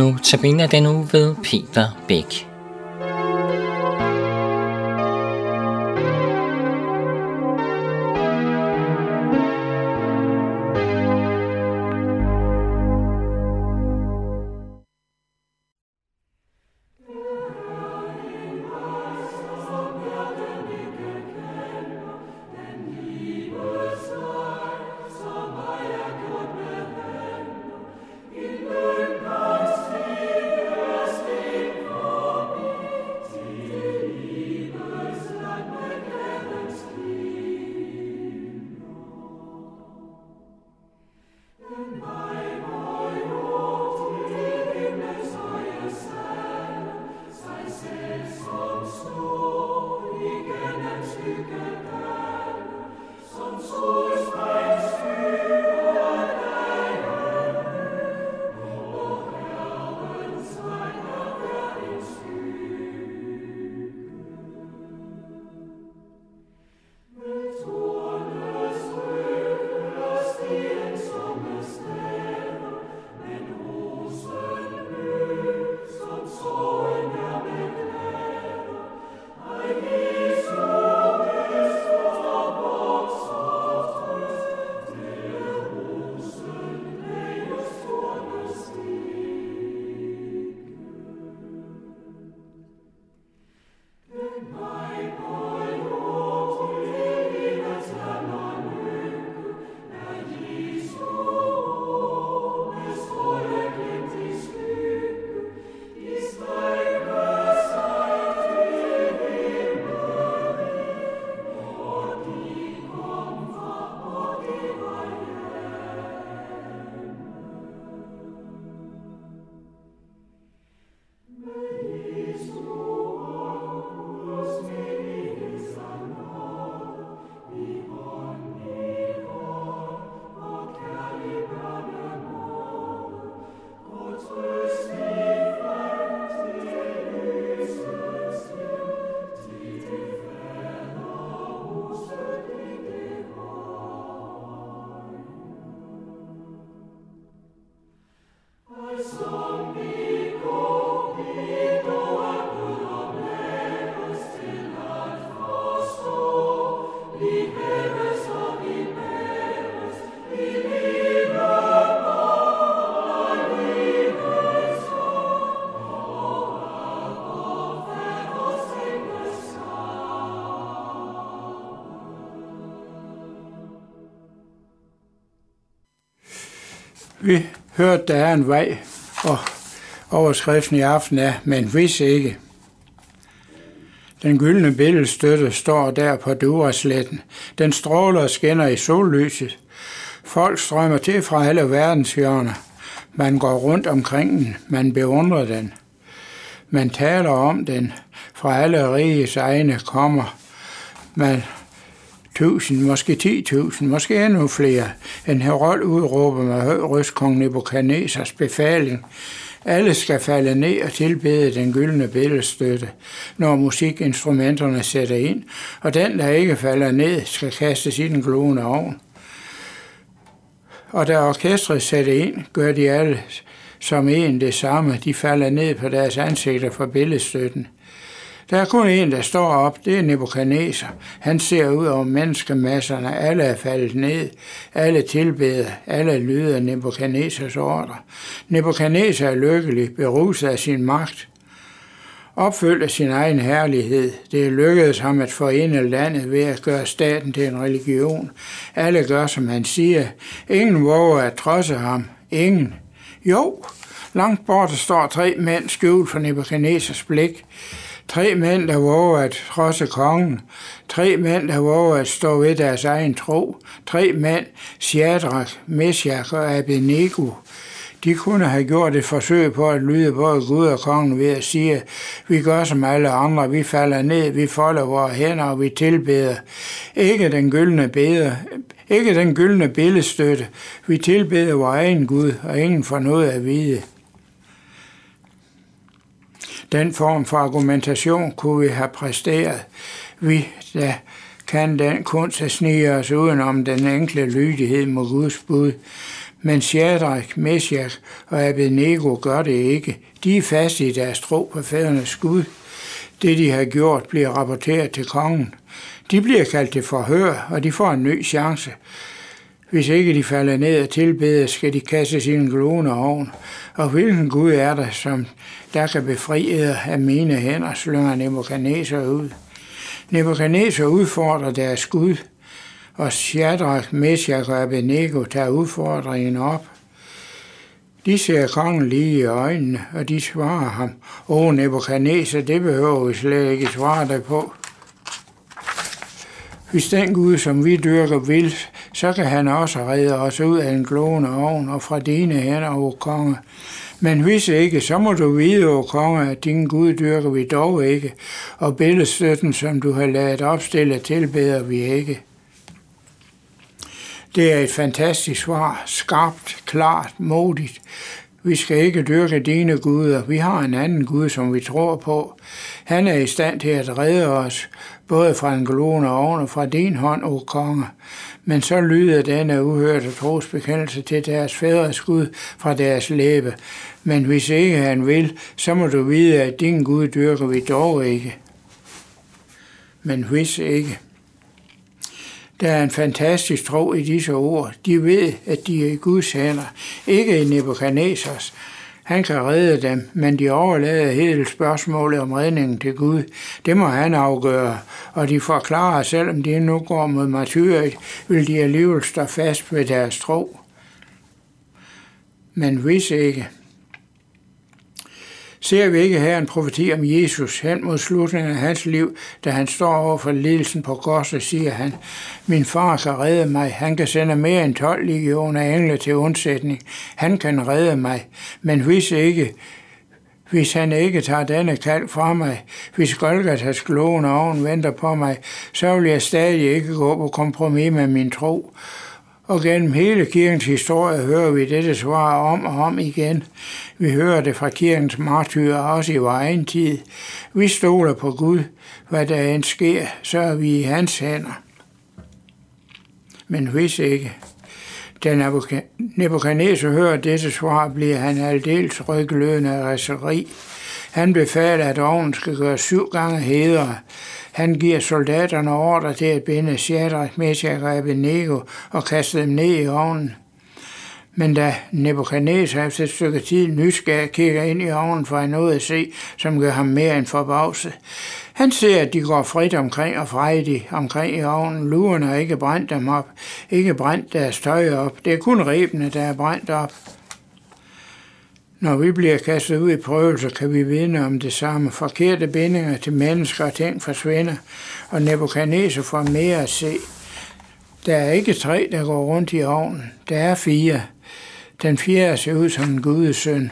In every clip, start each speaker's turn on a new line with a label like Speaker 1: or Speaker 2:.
Speaker 1: Nu tabiner den nu ved Peter Bæk.
Speaker 2: Vi hørte, der er en vej, og overskriften i aften er, men hvis ikke. Den gyldne billedstøtte står der på Durasletten. Den stråler og skinner i sollyset. Folk strømmer til fra alle verdenshjørner. Man går rundt omkring den, man beundrer den. Man taler om den. Fra alle riges egne kommer man tusind, måske 10.000, måske endnu flere. En herold udråber med høj røst kong Nebuchadnezzars befaling. Alle skal falde ned og tilbede den gyldne billedstøtte, når musikinstrumenterne sætter ind, og den, der ikke falder ned, skal kastes i den glående ovn. Og da orkestret sætter ind, gør de alle som en det samme. De falder ned på deres ansigter for billedstøtten. Der er kun en, der står op, det er Nebuchadnezzar. Han ser ud over menneskemasserne, alle er faldet ned, alle tilbeder, alle lyder Nebuchadnezzars ordre. Nebuchadnezzar er lykkelig, beruset af sin magt, opfyldt af sin egen herlighed. Det lykkedes ham at forene landet ved at gøre staten til en religion. Alle gør, som han siger. Ingen våger at trodse ham. Ingen. Jo, langt borte står tre mænd skjult for Nebuchadnezzars blik. Tre mænd, der våger at trodse kongen. Tre mænd, der våger at stå ved deres egen tro. Tre mænd, Shadrach, Meshach og Abednego. De kunne have gjort et forsøg på at lyde både Gud og kongen ved at sige, vi gør som alle andre, vi falder ned, vi folder vores hænder og vi tilbeder. Ikke den gyldne beder, ikke den gyldne billedstøtte. Vi tilbeder vores egen Gud, og ingen får noget at vide. Den form for argumentation kunne vi have præsteret. Vi, der kan den kunst at snige os udenom den enkle lydighed mod Guds bud. Men Shadrach, Meshach og Abednego gør det ikke. De er fast i deres tro på fædrenes Gud. Det, de har gjort, bliver rapporteret til kongen. De bliver kaldt til forhør, og de får en ny chance. Hvis ikke de falder ned og tilbeder, skal de kastes i en glående ovn. Og hvilken Gud er der, som der kan befri af mine hænder, slynger Nebuchadnezzar ud. Nebuchadnezzar udfordrer deres Gud, og Shadrach, Meshach og Abednego tager udfordringen op. De ser kongen lige i øjnene, og de svarer ham, Åh, Nebuchadnezzar, det behøver vi slet ikke svare dig på. Hvis den Gud, som vi dyrker, vil, så kan han også redde os ud af en glående ovn og fra dine hænder, o konge. Men hvis ikke, så må du vide, o konge, at din Gud dyrker vi dog ikke, og billedstøtten, som du har lavet opstille, tilbeder vi ikke. Det er et fantastisk svar, skarpt, klart, modigt. Vi skal ikke dyrke dine guder. Vi har en anden Gud, som vi tror på. Han er i stand til at redde os, både fra en og oven og fra din hånd, o konge. Men så lyder denne uhørte trosbekendelse til deres fædres Gud fra deres læbe. Men hvis ikke han vil, så må du vide, at din Gud dyrker vi dog ikke. Men hvis ikke. Der er en fantastisk tro i disse ord. De ved, at de er i Guds hænder, ikke i Nebuchadnezzars. Han kan redde dem, men de overlader hele spørgsmålet om redningen til Gud. Det må han afgøre, og de forklarer, at selvom de nu går mod martyret, vil de alligevel stå fast ved deres tro. Men hvis ikke, Ser vi ikke her en profeti om Jesus hen mod slutningen af hans liv, da han står over for lidelsen på korset, siger han, min far kan redde mig, han kan sende mere end 12 legioner engle til undsætning, han kan redde mig, men hvis ikke, hvis han ikke tager denne kald fra mig, hvis Golgatas glående oven venter på mig, så vil jeg stadig ikke gå på kompromis med min tro. Og gennem hele kirkens historie hører vi dette svar om og om igen. Vi hører det fra kirkens martyrer også i vores egen tid. Vi stoler på Gud. Hvad der end sker, så er vi i hans hænder. Men hvis ikke, da Nebuchadnezzar hører dette svar, bliver han aldeles ryglødende af raseri. Han befaler, at ovnen skal gøre syv gange hedere. Han giver soldaterne ordre til at binde Shadrach, Meshach og Abednego og kaste dem ned i ovnen. Men da Nebuchadnezzar efter et stykke tid nysgerrig kigger ind i ovnen, for han noget at se, som gør ham mere end forbavset. Han ser, at de går frit omkring og frejdigt omkring i ovnen. Luerne har ikke brændt dem op, ikke brændt deres tøj op. Det er kun rebene, der er brændt op. Når vi bliver kastet ud i prøvelser, kan vi vinde om det samme. Forkerte bindinger til mennesker og ting forsvinder, og Nebuchadnezzar får mere at se. Der er ikke tre, der går rundt i ovnen. Der er fire. Den fjerde ser ud som en gudesøn.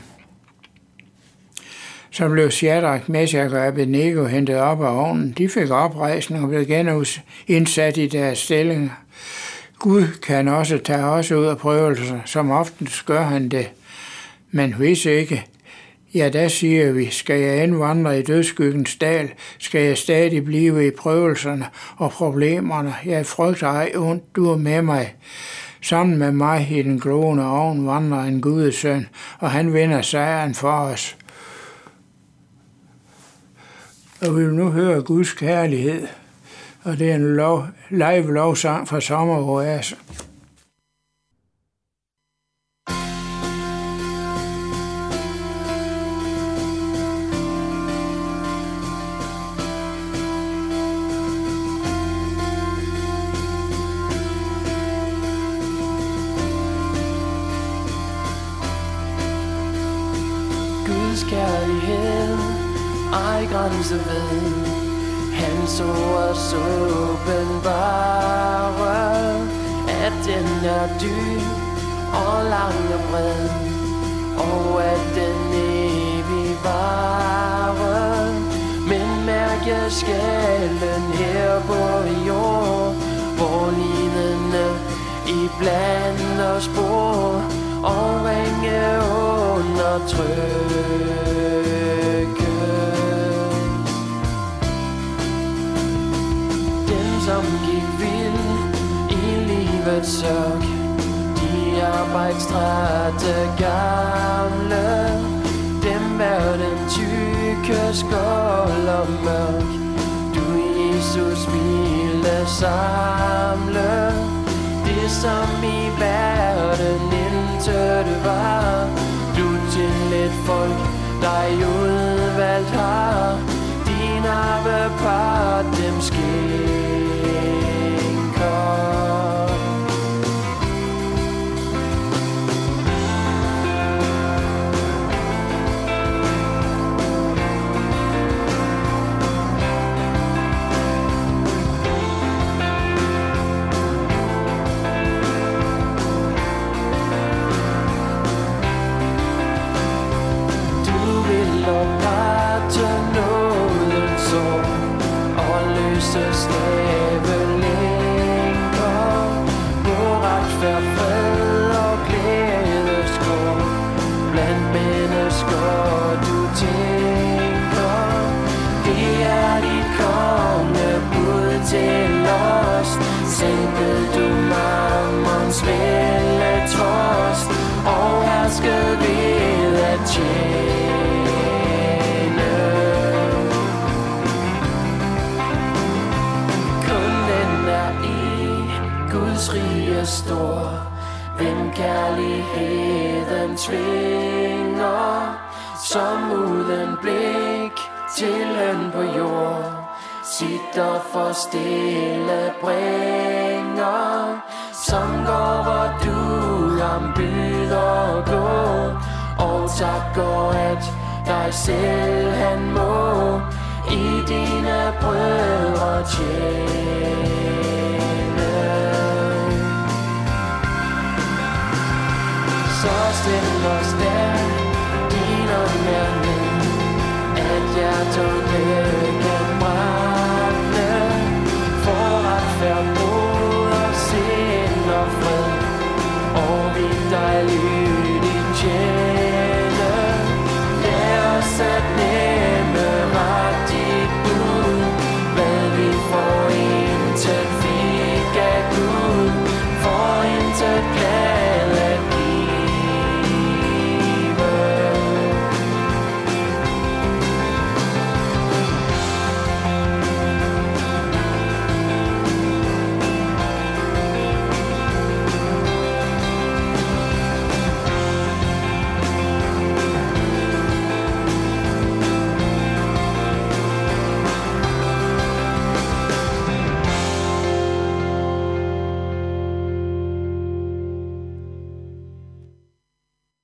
Speaker 2: Så blev Shadrach, Meshach og Abednego hentet op af ovnen. De fik oprejsning og blev indsat i deres stillinger. Gud kan også tage os ud af prøvelser, som oftest gør han det. Men hvis ikke, ja, der siger vi, skal jeg indvandre i dødskyggens dal, skal jeg stadig blive i prøvelserne og problemerne. Jeg frygter ej ondt, du er med mig. Sammen med mig i den glående ovn vandrer en gudesøn, og han vinder sejren for os. Og vi vil nu høre Guds kærlighed, og det er en lov, live lovsang fra sommeroasen.
Speaker 3: Ej grænse ved. Han så os åbenbare At den er dyb og lang og bred Og at den evig vare Men mærk jeg skælden her på jord Hvor lidende i blandt os bor Og ringe under som gik vild i livets sorg. De arbejdstrætte gamle Dem er den tykke skål og mørk. Du Jesus ville samle Det som i verden intet var. Du til et folk, dig udvalgt har. Din arve part dem skænker Yeah. Rige stor Hvem kærligheden tvinger Som uden blik til løn på jord Sit for stille bringer Som går hvor du ham byder gå Og tak takker at dig selv han må I dine brødre tjene. stille og stærk Din omverdenen At jeg tog med.